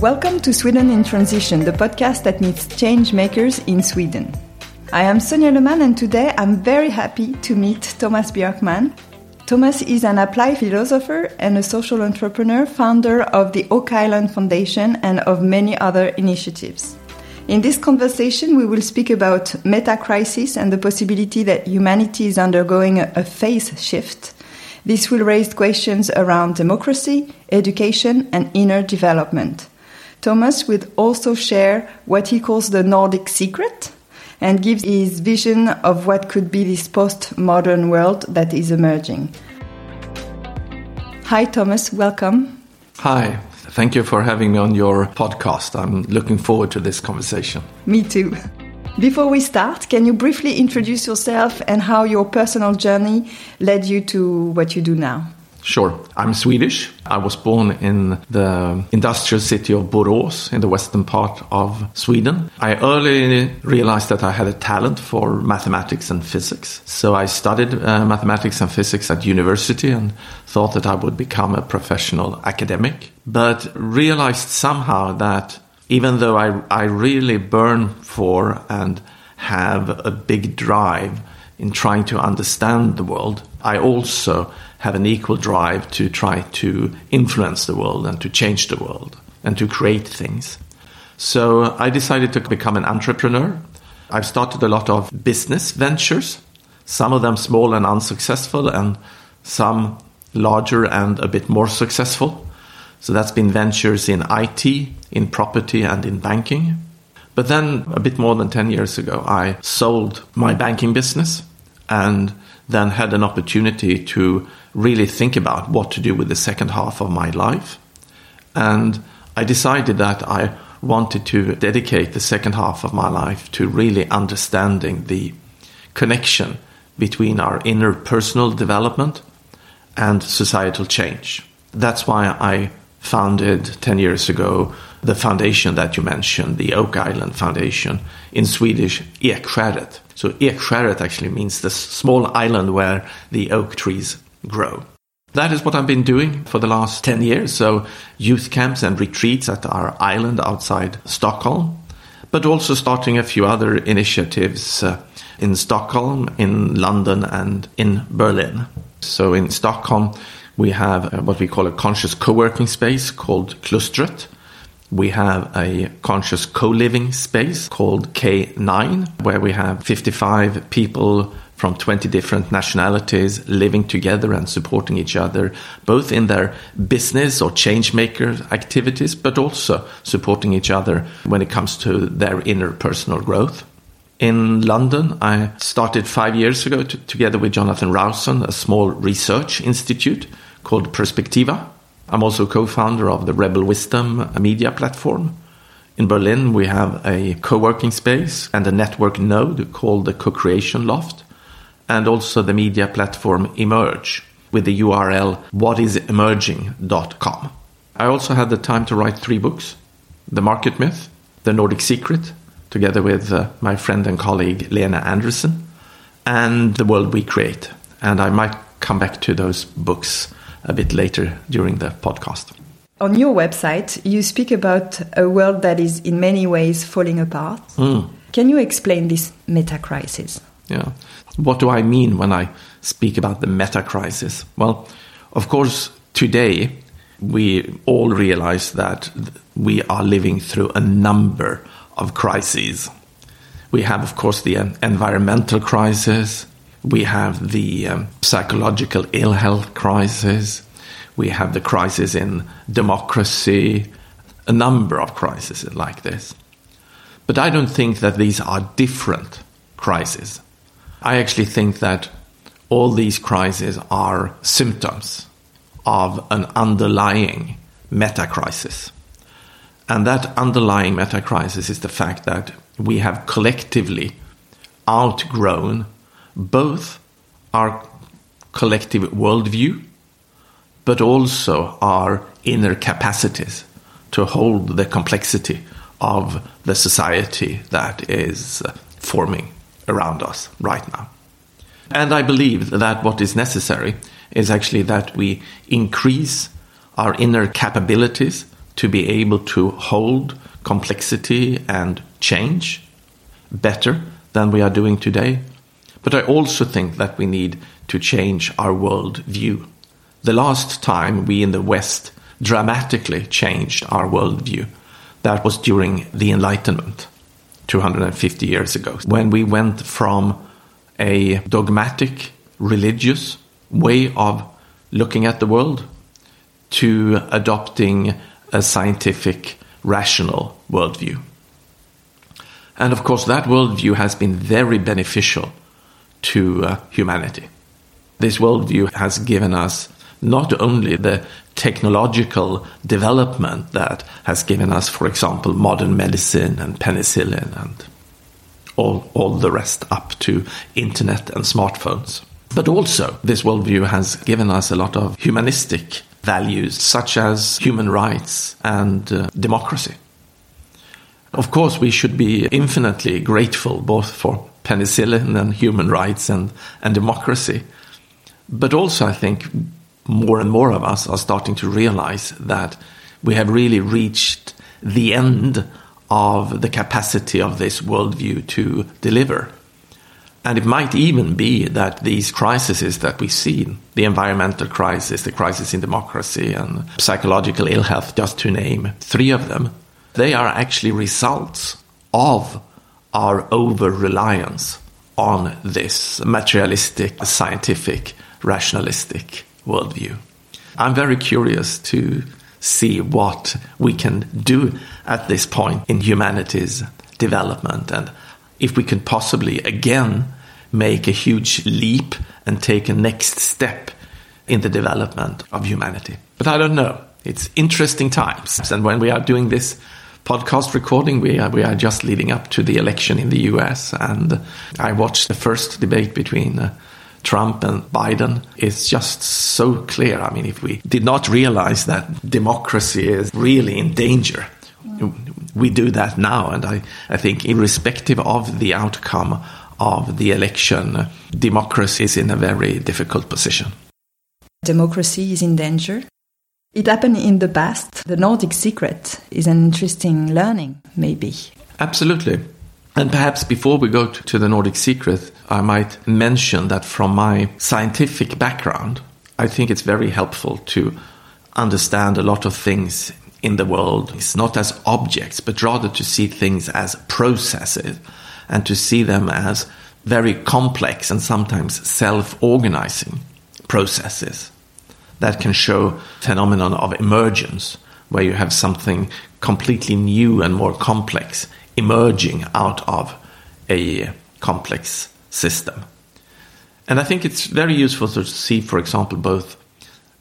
Welcome to Sweden in Transition, the podcast that meets change makers in Sweden. I am Sonia Leman, and today I'm very happy to meet Thomas Björkman. Thomas is an applied philosopher and a social entrepreneur, founder of the Oak Island Foundation and of many other initiatives. In this conversation, we will speak about meta crisis and the possibility that humanity is undergoing a phase shift. This will raise questions around democracy, education, and inner development. Thomas will also share what he calls the Nordic secret and gives his vision of what could be this post-modern world that is emerging. Hi, Thomas. Welcome. Hi. Thank you for having me on your podcast. I'm looking forward to this conversation. Me too. Before we start, can you briefly introduce yourself and how your personal journey led you to what you do now? Sure. I'm Swedish. I was born in the industrial city of Borås in the western part of Sweden. I early realized that I had a talent for mathematics and physics. So I studied uh, mathematics and physics at university and thought that I would become a professional academic, but realized somehow that even though I, I really burn for and have a big drive in trying to understand the world, I also have an equal drive to try to influence the world and to change the world and to create things. So I decided to become an entrepreneur. I've started a lot of business ventures, some of them small and unsuccessful, and some larger and a bit more successful. So that's been ventures in IT, in property, and in banking. But then, a bit more than 10 years ago, I sold my banking business and then had an opportunity to really think about what to do with the second half of my life. And I decided that I wanted to dedicate the second half of my life to really understanding the connection between our inner personal development and societal change. That's why I founded 10 years ago the foundation that you mentioned, the Oak Island Foundation, in Swedish, Ekskäret. So Ekskäret actually means the small island where the oak trees grow. That is what I've been doing for the last 10 years. So youth camps and retreats at our island outside Stockholm, but also starting a few other initiatives uh, in Stockholm, in London, and in Berlin. So in Stockholm, we have uh, what we call a conscious co-working space called Klustret, we have a conscious co living space called K9, where we have 55 people from 20 different nationalities living together and supporting each other, both in their business or change maker activities, but also supporting each other when it comes to their inner personal growth. In London, I started five years ago to, together with Jonathan Rowson, a small research institute called Perspectiva, I'm also co-founder of the Rebel Wisdom media platform. In Berlin, we have a co-working space and a network node called the Co-Creation Loft, and also the media platform Emerge with the URL whatisemerging.com. I also had the time to write three books, The Market Myth, The Nordic Secret, together with uh, my friend and colleague Lene Andersen, and The World We Create. And I might come back to those books a bit later during the podcast. On your website, you speak about a world that is in many ways falling apart. Mm. Can you explain this meta crisis? Yeah. What do I mean when I speak about the meta crisis? Well, of course, today we all realize that we are living through a number of crises. We have, of course, the environmental crisis, we have the um, psychological ill health crisis. We have the crisis in democracy, a number of crises like this. But I don't think that these are different crises. I actually think that all these crises are symptoms of an underlying meta crisis. And that underlying meta crisis is the fact that we have collectively outgrown both our collective worldview, but also our inner capacities to hold the complexity of the society that is forming around us right now. And I believe that what is necessary is actually that we increase our inner capabilities to be able to hold complexity and change better than we are doing today. But I also think that we need to change our world view. The last time we in the West dramatically changed our worldview, that was during the Enlightenment, 250 years ago, when we went from a dogmatic, religious way of looking at the world to adopting a scientific, rational worldview. And of course, that worldview has been very beneficial to uh, humanity. This worldview has given us not only the technological development that has given us, for example, modern medicine and penicillin and all, all the rest up to internet and smartphones. But also, this worldview has given us a lot of humanistic values, such as human rights and uh, democracy. Of course, we should be infinitely grateful both for penicillin and human rights and, and democracy. But also, I think more and more of us are starting to realize that we have really reached the end of the capacity of this worldview to deliver. And it might even be that these crises that we see, the environmental crisis, the crisis in democracy, and psychological ill health, just to name three of them, they are actually results of our over reliance on this materialistic, scientific, rationalistic worldview. I'm very curious to see what we can do at this point in humanity's development and if we can possibly again make a huge leap and take a next step in the development of humanity. But I don't know. It's interesting times. And when we are doing this podcast recording, we are, we are just leading up to the election in the US. And I watched the first debate between uh, Trump and Biden It's just so clear. I mean, if we did not realize that democracy is really in danger, we do that now. And I, I think, irrespective of the outcome of the election, democracy is in a very difficult position. Democracy is in danger. It happened in the past. The Nordic secret is an interesting learning, maybe. Absolutely. And perhaps before we go to the Nordic secret, I might mention that from my scientific background, I think it's very helpful to understand a lot of things in the world. It's not as objects, but rather to see things as processes and to see them as very complex and sometimes self organizing processes that can show phenomenon of emergence where you have something completely new and more complex emerging out of a complex system. And I think it's very useful to see, for example, both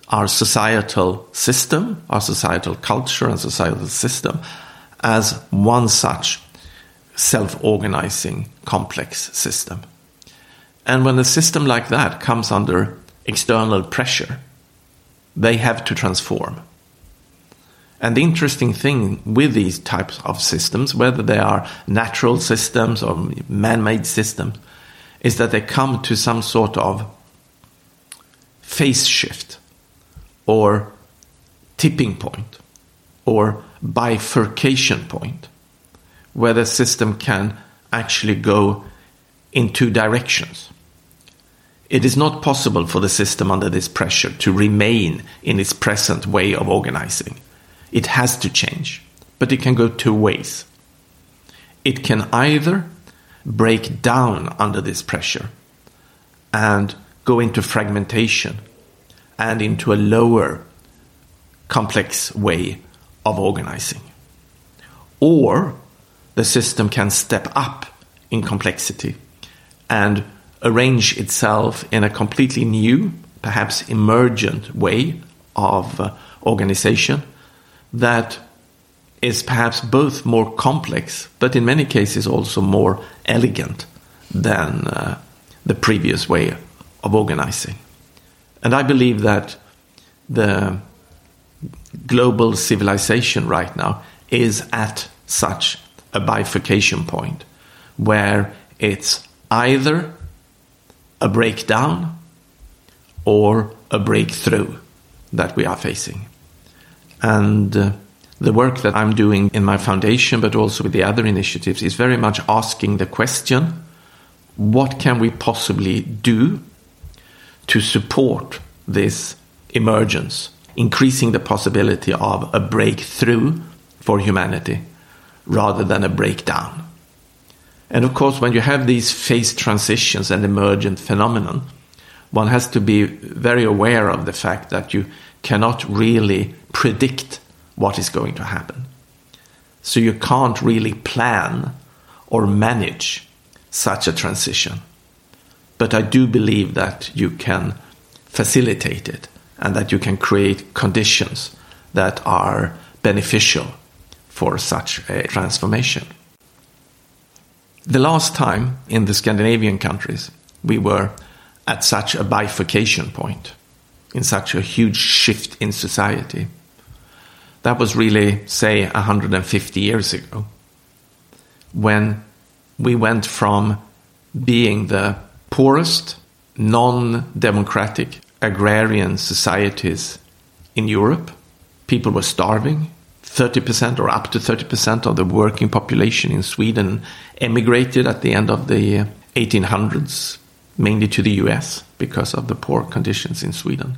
our societal system, our societal culture, and societal system as one such self organizing complex system. And when a system like that comes under external pressure, they have to transform. And the interesting thing with these types of systems, whether they are natural systems or man made systems, is that they come to some sort of phase shift or tipping point or bifurcation point where the system can actually go in two directions. It is not possible for the system under this pressure to remain in its present way of organizing. It has to change, but it can go two ways. It can either break down under this pressure and go into fragmentation and into a lower complex way of organizing. Or the system can step up in complexity and arrange itself in a completely new, perhaps emergent way of uh, organization that is perhaps both more complex, but in many cases also more elegant than uh, the previous way of organizing. And I believe that the global civilization right now is at such a bifurcation point where it's either a breakdown or a breakthrough that we are facing. And uh, The work that I'm doing in my foundation, but also with the other initiatives, is very much asking the question what can we possibly do to support this emergence, increasing the possibility of a breakthrough for humanity rather than a breakdown? And of course, when you have these phase transitions and emergent phenomenon, one has to be very aware of the fact that you cannot really predict what is going to happen. So you can't really plan or manage such a transition. But I do believe that you can facilitate it and that you can create conditions that are beneficial for such a transformation. The last time in the Scandinavian countries we were at such a bifurcation point, in such a huge shift in society, that was really, say, 150 years ago, when we went from being the poorest, non democratic agrarian societies in Europe. People were starving. 30% or up to 30% of the working population in Sweden emigrated at the end of the 1800s, mainly to the US because of the poor conditions in Sweden.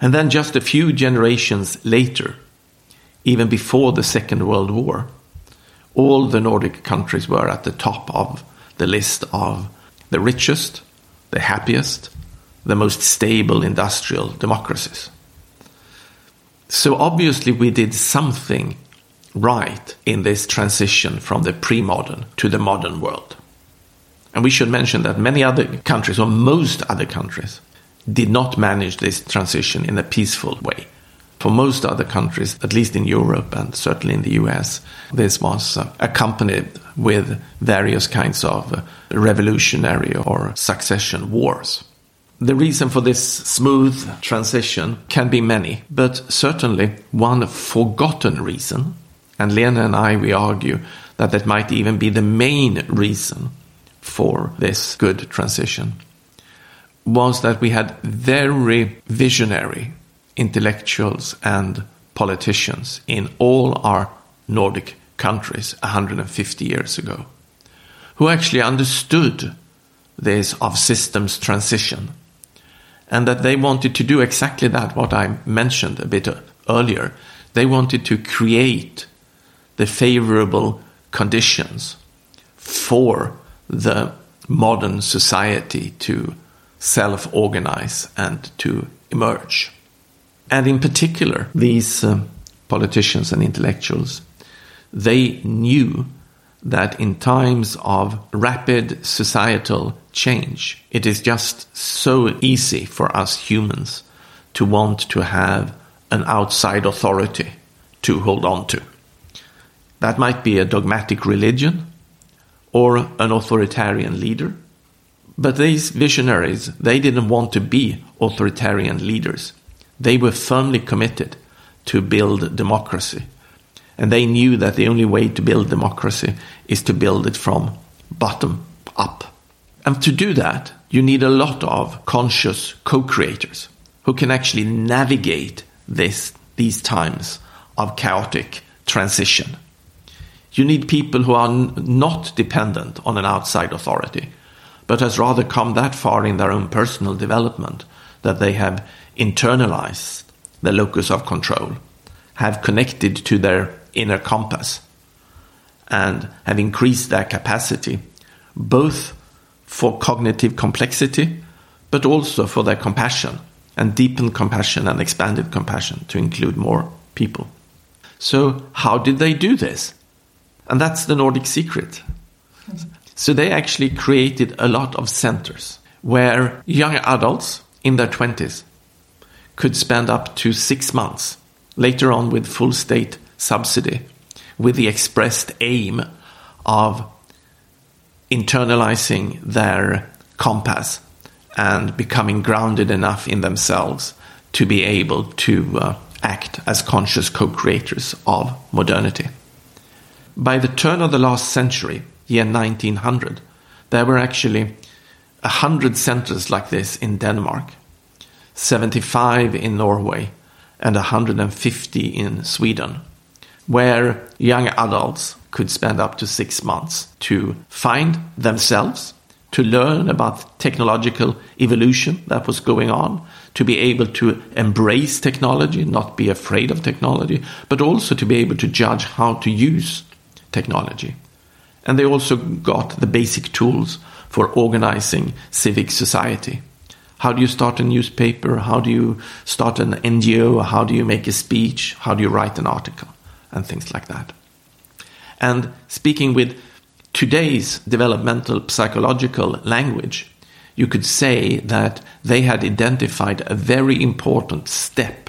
And then just a few generations later, even before the Second World War, all the Nordic countries were at the top of the list of the richest, the happiest, the most stable industrial democracies. So obviously, we did something right in this transition from the pre modern to the modern world. And we should mention that many other countries, or most other countries, did not manage this transition in a peaceful way. For most other countries, at least in Europe and certainly in the US, this was uh, accompanied with various kinds of uh, revolutionary or succession wars. The reason for this smooth transition can be many, but certainly one forgotten reason, and Lene and I, we argue that that might even be the main reason for this good transition, was that we had very visionary intellectuals and politicians in all our Nordic countries 150 years ago, who actually understood this of systems transition and that they wanted to do exactly that, what I mentioned a bit earlier. They wanted to create the favorable conditions for the modern society to self organize and to emerge. And in particular, these uh, politicians and intellectuals, they knew that in times of rapid societal change, it is just so easy for us humans to want to have an outside authority to hold on to. That might be a dogmatic religion or an authoritarian leader. But these visionaries, they didn't want to be authoritarian leaders. They were firmly committed to build democracy and they knew that the only way to build democracy is to build it from bottom up. And to do that, you need a lot of conscious co-creators who can actually navigate this, these times of chaotic transition. You need people who are n- not dependent on an outside authority, but has rather come that far in their own personal development that they have internalized the locus of control, have connected to their inner compass and have increased their capacity, both for cognitive complexity, but also for their compassion and deepened compassion and expanded compassion to include more people. So, how did they do this? And that's the Nordic secret. So, they actually created a lot of centers where young adults in their 20s could spend up to six months, later on with full state subsidy with the expressed aim of internalizing their compass and becoming grounded enough in themselves to be able to uh, act as conscious co creators of modernity. By the turn of the last century, year 1900, there were actually 100 centers like this in Denmark, 75 in Norway, and 150 in Sweden, where young adults could spend up to six months to find themselves, to learn about technological evolution that was going on, to be able to embrace technology, not be afraid of technology, but also to be able to judge how to use technology. And they also got the basic tools for organizing civic society. How do you start a newspaper? How do you start an NGO? How do you make a speech? How do you write an article? And things like that. And speaking with today's developmental psychological language, you could say that they had identified a very important step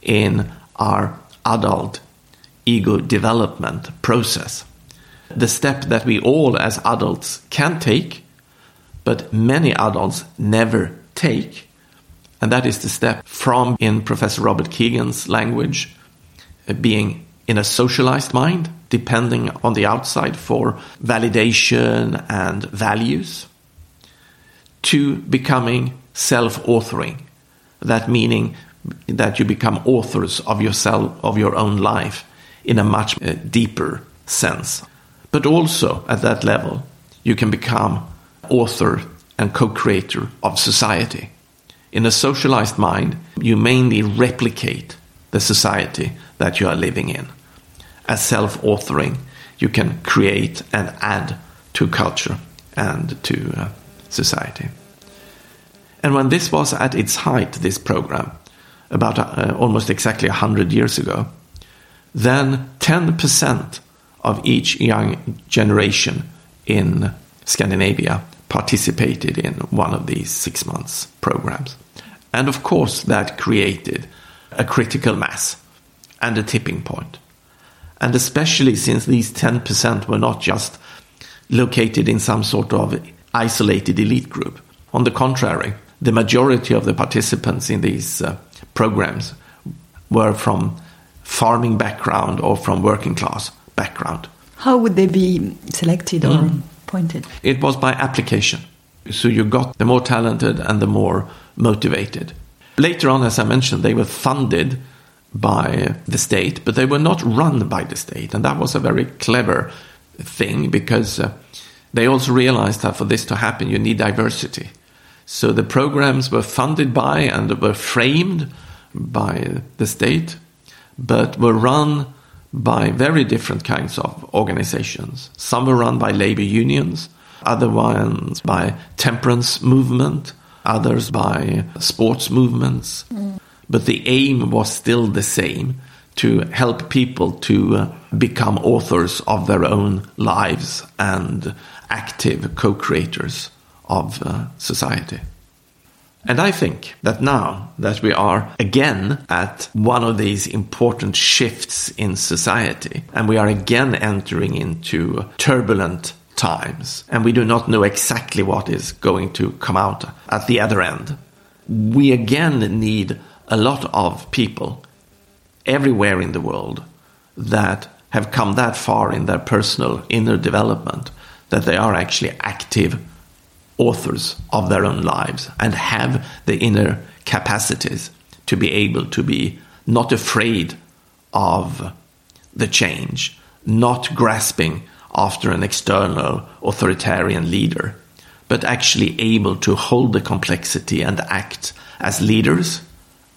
in our adult ego development process. The step that we all as adults can take, but many adults never take. And that is the step from, in Professor Robert Kegan's language, uh, being in a socialized mind, depending on the outside for validation and values, to becoming self authoring. That meaning that you become authors of yourself, of your own life, in a much uh, deeper sense. But also at that level, you can become author and co creator of society. In a socialized mind, you mainly replicate the society that you are living in. As self authoring, you can create and add to culture and to uh, society. And when this was at its height, this program, about uh, almost exactly 100 years ago, then 10% of each young generation in Scandinavia participated in one of these six months programs. And of course, that created a critical mass and a tipping point. And especially since these 10% were not just located in some sort of isolated elite group. On the contrary, the majority of the participants in these uh, programs were from farming background or from working class background. How would they be selected or mm. It was by application. So you got the more talented and the more motivated. Later on, as I mentioned, they were funded by the state, but they were not run by the state. And that was a very clever thing because uh, they also realized that for this to happen, you need diversity. So the programs were funded by and were framed by the state, but were run by very different kinds of organizations. Some were run by labor unions, other ones by temperance movement, others by sports movements. Mm. But the aim was still the same to help people to uh, become authors of their own lives and active co creators of uh, society. And I think that now that we are again at one of these important shifts in society, and we are again entering into turbulent times, and we do not know exactly what is going to come out at the other end, we again need a lot of people everywhere in the world that have come that far in their personal inner development that they are actually active authors of their own lives and have the inner capacities to be able to be not afraid of the change, not grasping after an external authoritarian leader, but actually able to hold the complexity and act as leaders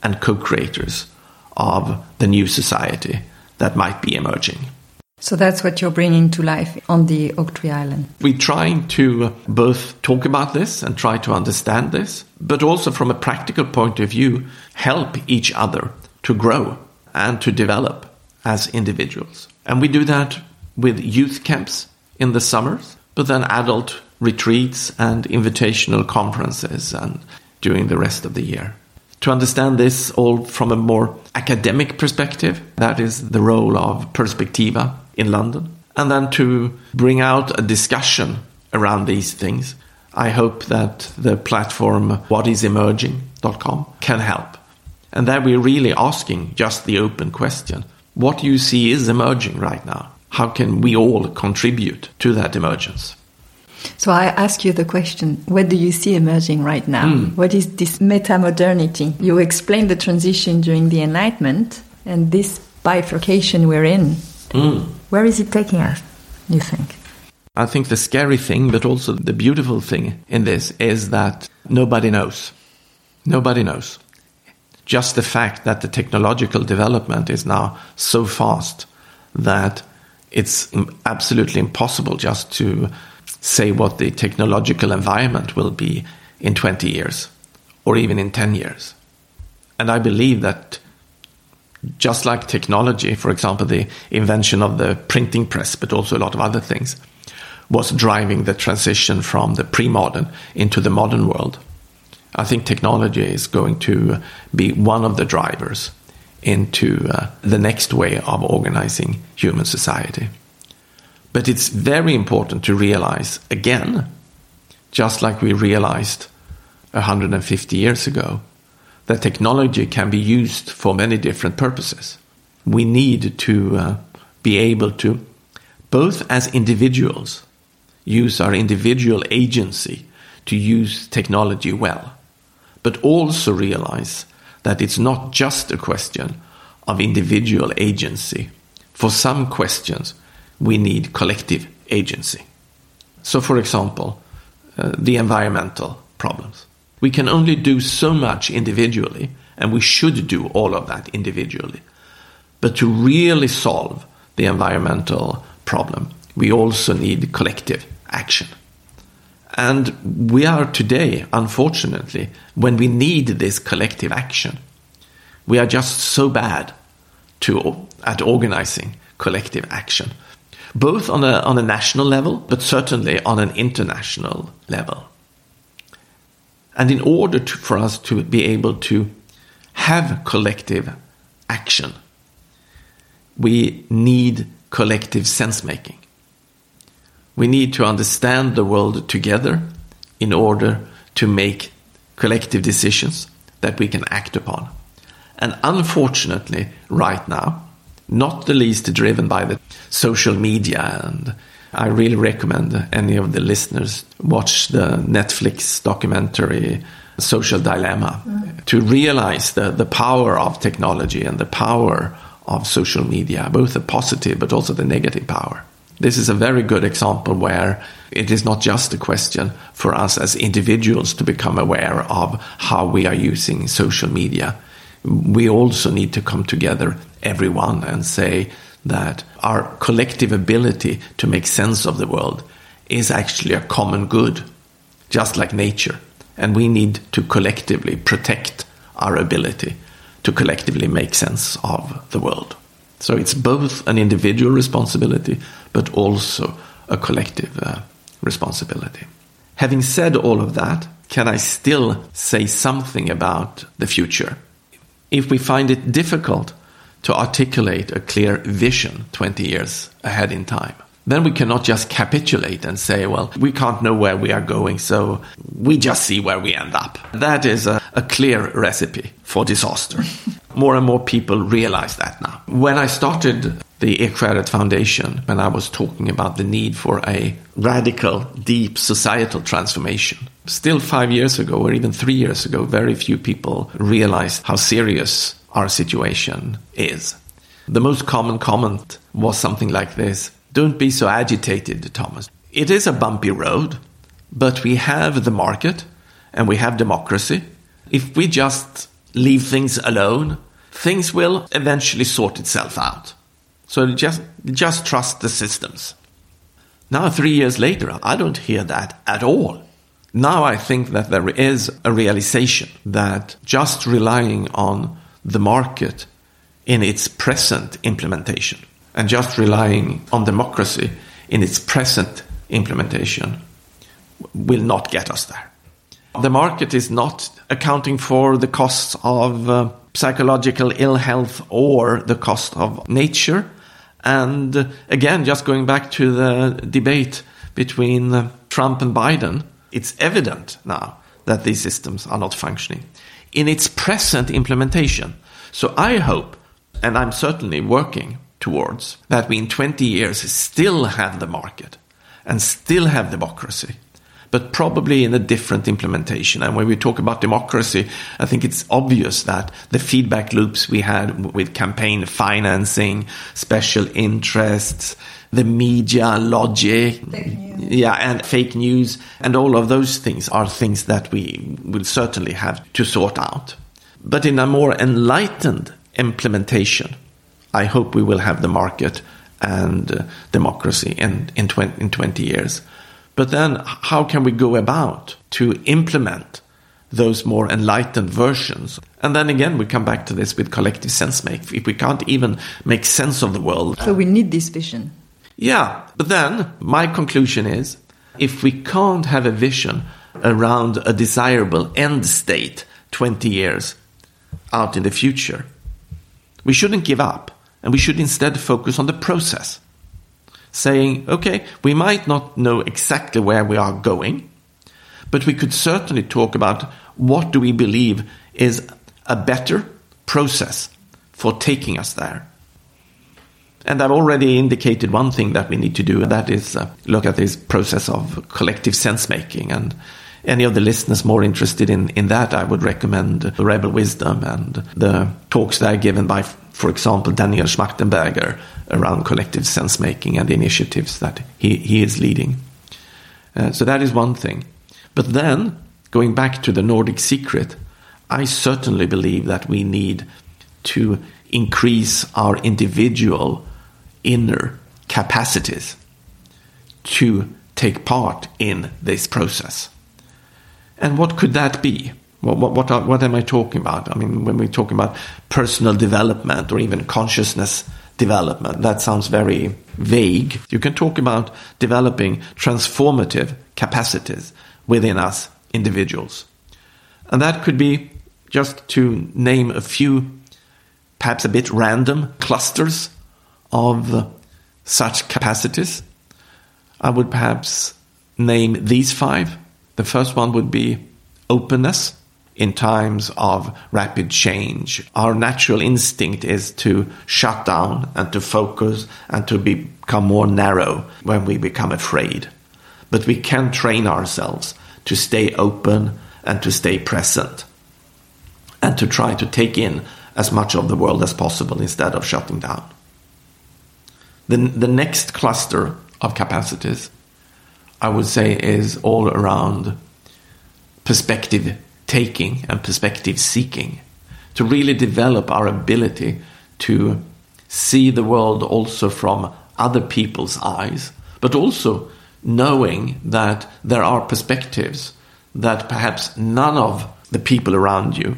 and co creators of the new society that might be emerging. So that's what you're bringing to life on the Oak Tree Island. We're trying to uh, both talk about this and try to understand this, but also from a practical point of view, help each other to grow and to develop as individuals. And we do that with youth camps in the summers, but then adult retreats and invitational conferences and during the rest of the year. To understand this all from a more academic perspective, that is the role of Perspectiva in London. And then to bring out a discussion around these things. I hope that the platform whatisemerging.com can help. And there we're really asking just the open question. What do you see is emerging right now? How can we all contribute to that emergence? So I ask you the question, what do you see emerging right now? Mm. What is this meta-modernity? You explained the transition during the Enlightenment and this bifurcation we're in. Mm. Where is it taking us, you think? I think the scary thing, but also the beautiful thing in this is that nobody knows. Nobody knows. Just the fact that the technological development is now so fast that it's absolutely impossible just to say what the technological environment will be in 20 years or even in 10 years. And I believe that just like technology, for example, the invention of the printing press, but also a lot of other things, was driving the transition from the pre modern into the modern world. I think technology is going to be one of the drivers into uh, the next way of organizing human society. But it's very important to realize again, just like we realized 150 years ago, that technology can be used for many different purposes. We need to uh, be able to, both as individuals, use our individual agency to use technology well, but also realize that it's not just a question of individual agency. For some questions, we need collective agency. So, for example, uh, the environmental problems. We can only do so much individually, and we should do all of that individually. But to really solve the environmental problem, we also need collective action. And we are today, unfortunately, when we need this collective action, we are just so bad to, at organizing collective action, both on a, on a national level, but certainly on an international level. And in order to, for us to be able to have collective action, we need collective sense making. We need to understand the world together in order to make collective decisions that we can act upon. And unfortunately, right now, not the least driven by the social media and I really recommend any of the listeners watch the Netflix documentary Social Dilemma mm. to realize the, the power of technology and the power of social media, both the positive but also the negative power. This is a very good example where it is not just a question for us as individuals to become aware of how we are using social media. We also need to come together, everyone, and say that our collective ability to make sense of the world is actually a common good, just like nature. And we need to collectively protect our ability to collectively make sense of the world. So it's both an individual responsibility, but also a collective uh, responsibility. Having said all of that, can I still say something about the future? If we find it difficult to articulate a clear vision 20 years ahead in time, then we cannot just capitulate and say, well, we can't know where we are going, so we just see where we end up. That is a, a clear recipe for disaster. more and more people realize that now. When I started the Ekskäret Foundation, when I was talking about the need for a radical, deep societal transformation, still five years ago or even three years ago, very few people realized how serious our situation is. The most common comment was something like this don't be so agitated, Thomas. It is a bumpy road, but we have the market and we have democracy. If we just leave things alone, things will eventually sort itself out. So just, just trust the systems. Now, three years later, I don't hear that at all. Now I think that there is a realization that just relying on the market in its present implementation and just relying on democracy in its present implementation will not get us there. The market is not accounting for the costs of uh, psychological ill health or the cost of nature. And uh, again, just going back to the debate between uh, Trump and Biden, it's evident now that these systems are not functioning in its present implementation. So I hope, and I'm certainly working towards that we in 20 years still have the market and still have democracy but probably in a different implementation. And when we talk about democracy, I think it's obvious that the feedback loops we had with campaign financing, special interests, the media logic, yeah, and fake news, and all of those things are things that we will certainly have to sort out. But in a more enlightened implementation, I hope we will have the market and uh, democracy in, in, 20, in 20 years. But then, how can we go about to implement those more enlightened versions? And then again, we come back to this with collective sense make. If we can't even make sense of the world. So we need this vision. Yeah. But then, my conclusion is if we can't have a vision around a desirable end state 20 years out in the future, we shouldn't give up and we should instead focus on the process saying, okay, we might not know exactly where we are going, but we could certainly talk about what do we believe is a better process for taking us there. And I've already indicated one thing that we need to do, and that is uh, look at this process of collective sense making. And any of the listeners more interested in, in that, I would recommend the Rebel Wisdom and the talks that are given by, for example, Daniel Schmachtenberger around collective sense making and the initiatives that he, he is leading. Uh, so that is one thing. But then, going back to the Nordic secret, I certainly believe that we need to increase our individual inner capacities to take part in this process. And what could that be? What, what, what, what am I talking about? I mean, when we're talking about personal development or even consciousness development. That sounds very vague. You can talk about developing transformative capacities within us individuals. And that could be just to name a few, perhaps a bit random clusters of such capacities. I would perhaps name these five. The first one would be openness in times of rapid change. Our natural instinct is to shut down and to focus and to become more narrow when we become afraid. But we can train ourselves to stay open and to stay present and to try to take in as much of the world as possible instead of shutting down. The, the next cluster of capacities, I would say, is all around perspective taking and perspective seeking to really develop our ability to see the world also from other people's eyes, but also knowing that there are perspectives that perhaps none of the people around you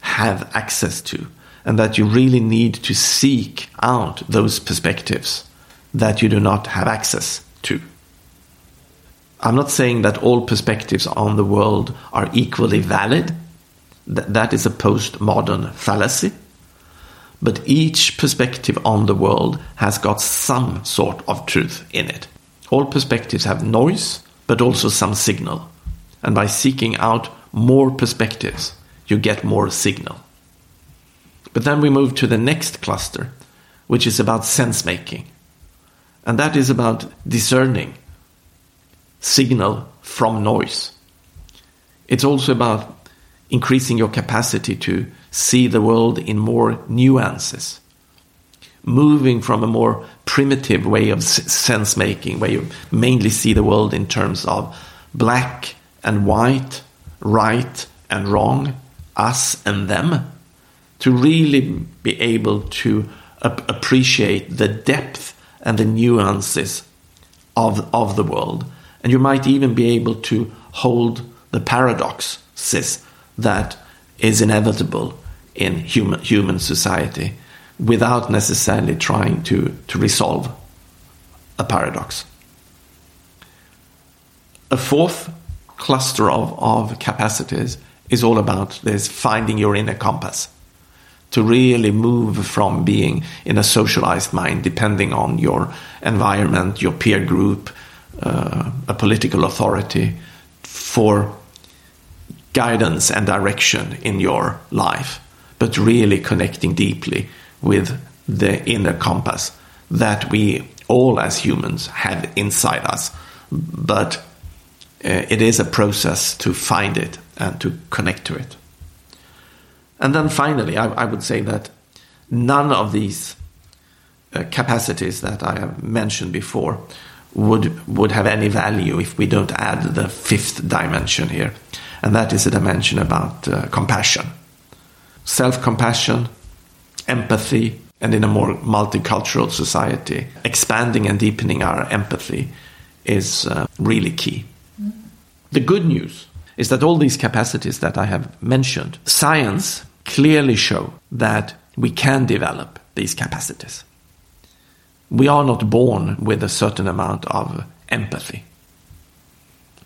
have access to, and that you really need to seek out those perspectives that you do not have access to. I'm not saying that all perspectives on the world are equally valid. Th- that is a postmodern fallacy. But each perspective on the world has got some sort of truth in it. All perspectives have noise, but also some signal. And by seeking out more perspectives, you get more signal. But then we move to the next cluster, which is about sense making. And that is about discerning signal from noise. It's also about increasing your capacity to see the world in more nuances, moving from a more primitive way of sense making, where you mainly see the world in terms of black and white, right and wrong, us and them, to really be able to ap- appreciate the depth and the nuances of, of the world and you might even be able to hold the paradoxes that is inevitable in human, human society without necessarily trying to, to resolve a paradox. A fourth cluster of, of capacities is all about this finding your inner compass to really move from being in a socialized mind, depending on your environment, your peer group, uh, a political authority for guidance and direction in your life, but really connecting deeply with the inner compass that we all as humans have inside us, but uh, it is a process to find it and to connect to it. And then finally, I, I would say that none of these uh, capacities that I have mentioned before would would have any value if we don't add the fifth dimension here, and that is a dimension about uh, compassion, self-compassion, empathy, and in a more multicultural society, expanding and deepening our empathy is uh, really key. The good news is that all these capacities that I have mentioned, science clearly show that we can develop these capacities. We are not born with a certain amount of empathy.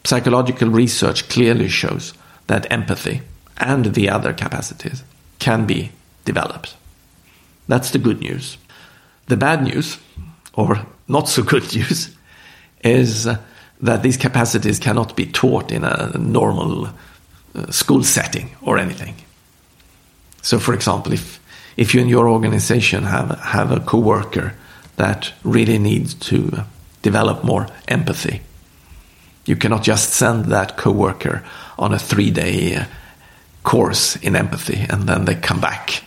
Psychological research clearly shows that empathy and the other capacities can be developed. That's the good news. The bad news, or not so good news, is that these capacities cannot be taught in a normal uh, school setting or anything. So, for example, if if you in your organization have have a coworker that really needs to develop more empathy, you cannot just send that coworker on a three day uh, course in empathy and then they come back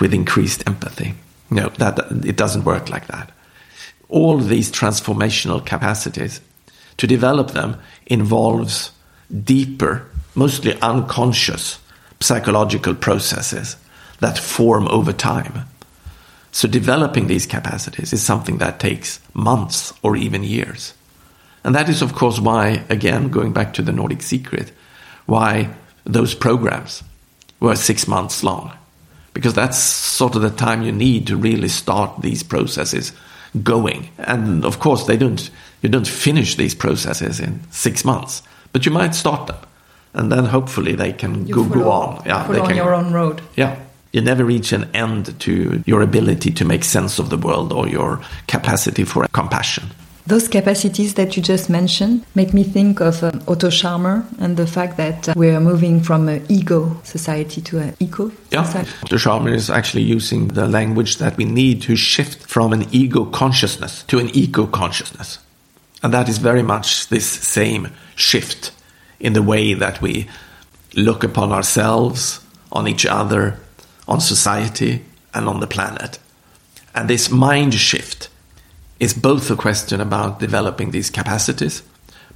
with increased empathy. No, that it doesn't work like that. All these transformational capacities to develop them involves deeper, mostly unconscious psychological processes that form over time. So, developing these capacities is something that takes months or even years. And that is, of course, why, again, going back to the Nordic secret, why those programs were six months long. Because that's sort of the time you need to really start these processes going. And of course, they don't, you don't finish these processes in six months, but you might start them. And then hopefully they can You go, follow- go on. Yeah, they on can, your own road. yeah. You never reach an end to your ability to make sense of the world or your capacity for compassion. Those capacities that you just mentioned make me think of um, Otto Scharmer and the fact that uh, we are moving from an ego society to an eco Yeah. society. Dr. Scharmer is actually using the language that we need to shift from an ego consciousness to an eco consciousness. And that is very much this same shift in the way that we look upon ourselves, on each other, on society, and on the planet. And this mind shift is both a question about developing these capacities,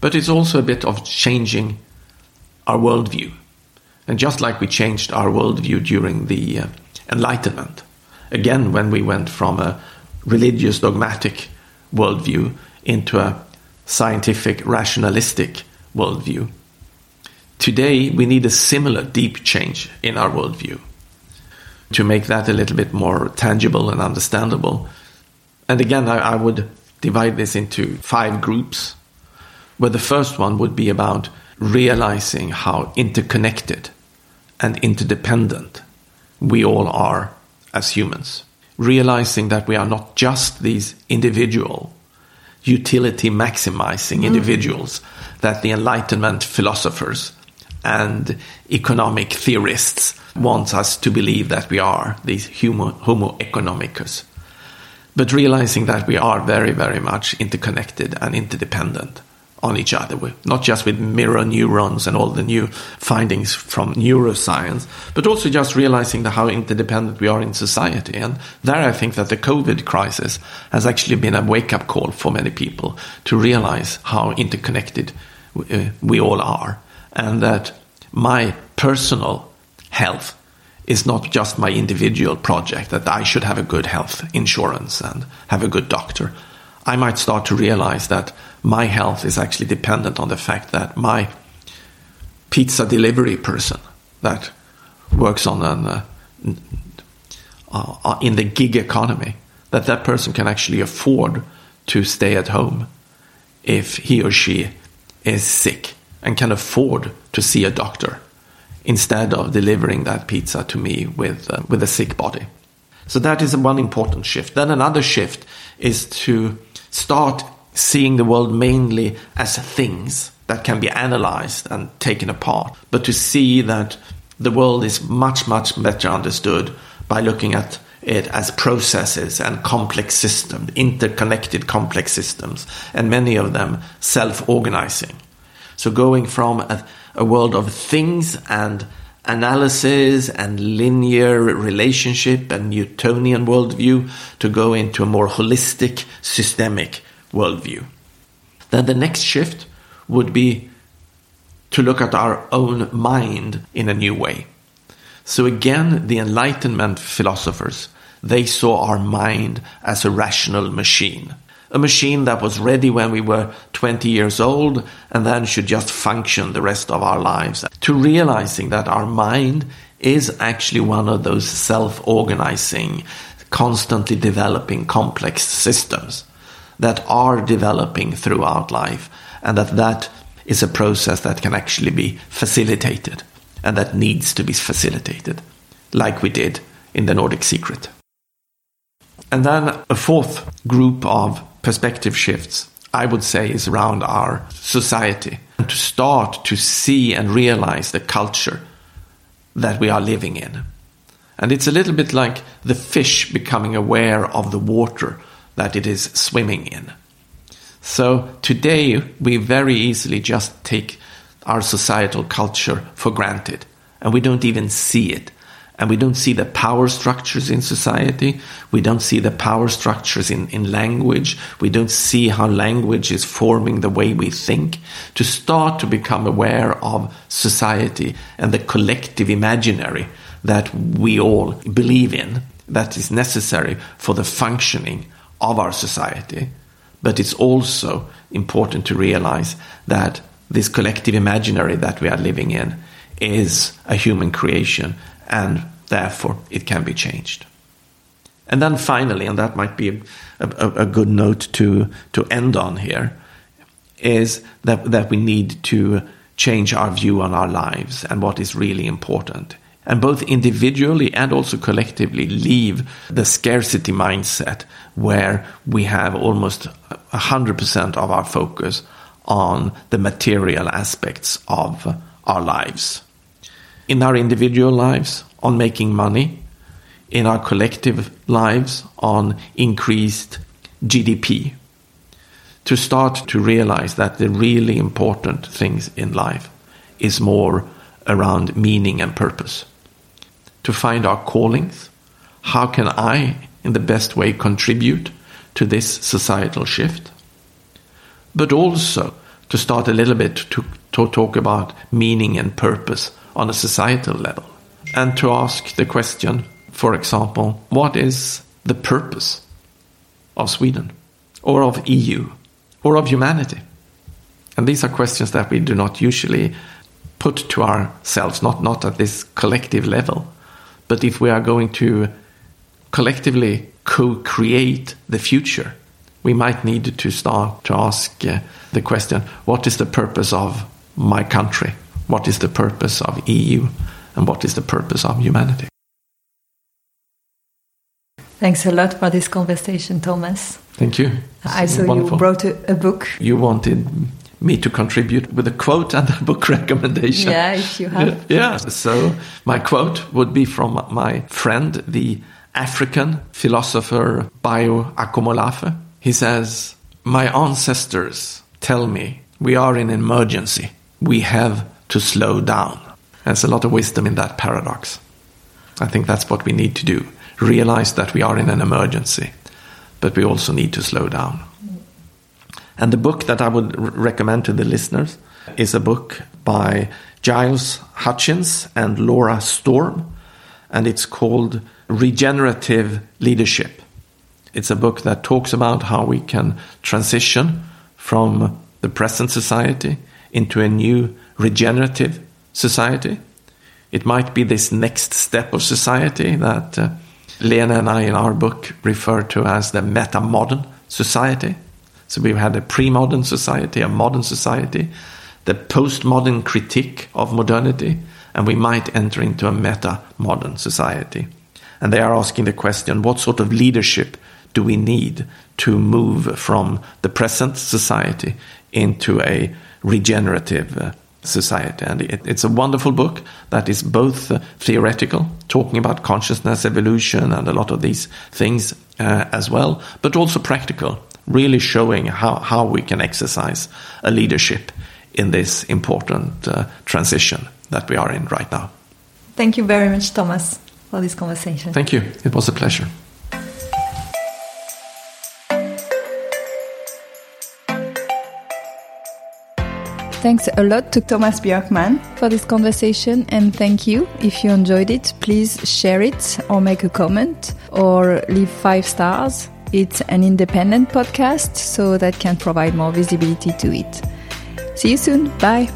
but it's also a bit of changing our worldview. And just like we changed our worldview during the uh, Enlightenment, again, when we went from a religious dogmatic worldview into a scientific rationalistic worldview, today we need a similar deep change in our worldview to make that a little bit more tangible and understandable. And again, I, I would divide this into five groups, where the first one would be about realizing how interconnected and interdependent we all are as humans. Realizing that we are not just these individual, utility maximizing mm. individuals that the Enlightenment philosophers and economic theorists want us to believe that we are, these homo, homo economicus. But realizing that we are very, very much interconnected and interdependent on each other, We- not just with mirror neurons and all the new findings from neuroscience, but also just realizing the, how interdependent we are in society. And there I think that the COVID crisis has actually been a wake up call for many people to realize how interconnected uh, we all are. And that my personal health is not just my individual project, that I should have a good health insurance and have a good doctor. I might start to realize that my health is actually dependent on the fact that my pizza delivery person that works on an uh, uh, uh, in the gig economy that that person can actually afford to stay at home if he or she is sick and can afford to see a doctor instead of delivering that pizza to me with uh, with a sick body. So that is one important shift. Then another shift is to start seeing the world mainly as things that can be analyzed and taken apart, but to see that the world is much much better understood by looking at it as processes and complex systems, interconnected complex systems, and many of them self organizing. So, going from a, a, world of things and analysis and linear relationship and Newtonian worldview to go into a more holistic, systemic worldview. Then the next shift would be to look at our own mind in a new way. So again, the Enlightenment philosophers, they saw our mind as a rational machine. A machine that was ready when we were 20 years old and then should just function the rest of our lives. To realizing that our mind is actually one of those self organizing, constantly developing complex systems that are developing throughout life and that that is a process that can actually be facilitated and that needs to be facilitated, like we did in the Nordic Secret. And then a fourth group of perspective shifts, I would say, is around our society. And to start to see and realize the culture that we are living in. And it's a little bit like the fish becoming aware of the water that it is swimming in. So today we very easily just take our societal culture for granted and we don't even see it. And we don't see the power structures in society. We don't see the power structures in, in language. We don't see how language is forming the way we think. To start to become aware of society and the collective imaginary that we all believe in, that is necessary for the functioning of our society but it's also important to realize that this collective imaginary that we are living in is a human creation and therefore it can be changed. And then finally, and that might be a, a, a good note to, to end on here, is that, that we need to change our view on our lives and what is really important and both individually and also collectively leave the scarcity mindset where we have almost 100% of our focus on the material aspects of our lives. In our individual lives, on making money, in our collective lives, on increased GDP. To start to realize that the really important things in life is more around meaning and purpose to find our callings. How can I, in the best way, contribute to this societal shift? But also to start a little bit to, to talk about meaning and purpose on a societal level. And to ask the question, for example, what is the purpose of Sweden or of EU or of humanity? And these are questions that we do not usually put to ourselves, not, not at this collective level. But if we are going to collectively co create the future, we might need to start to ask uh, the question what is the purpose of my country? What is the purpose of EU? And what is the purpose of humanity? Thanks a lot for this conversation, Tomas. Thank you. I saw wonderful. you wrote a, a book. You wanted me to contribute with a quote and a book recommendation. Yeah, if you have. Yeah. So my quote would be from my friend, the African philosopher Bayo Akomolafe. He says, My ancestors tell me we are in emergency. We have to slow down. There's a lot of wisdom in that paradox. I think that's what we need to do. Realize that we are in an emergency, but we also need to slow down. And the book that I would recommend to the listeners is a book by Giles Hutchins and Laura Storm, and it's called Regenerative Leadership. It's a book that talks about how we can transition from the present society into a new regenerative society. It might be this next step of society that uh, Lene and I in our book refer to as the meta modern society. So we've had a pre modern society, a modern society, the postmodern critique of modernity, and we might enter into a meta modern society. And they are asking the question what sort of leadership do we need to move from the present society into a regenerative uh, society. And it, it's a wonderful book that is both uh, theoretical, talking about consciousness, evolution, and a lot of these things uh, as well, but also practical, really showing how, how we can exercise a leadership in this important uh, transition that we are in right now. Thank you very much, Tomas, for this conversation. Thank you. It was a pleasure. Thanks a lot to Tomas Björkman for this conversation and thank you. If you enjoyed it, please share it or make a comment or leave five stars. It's an independent podcast, so that can provide more visibility to it. See you soon. Bye.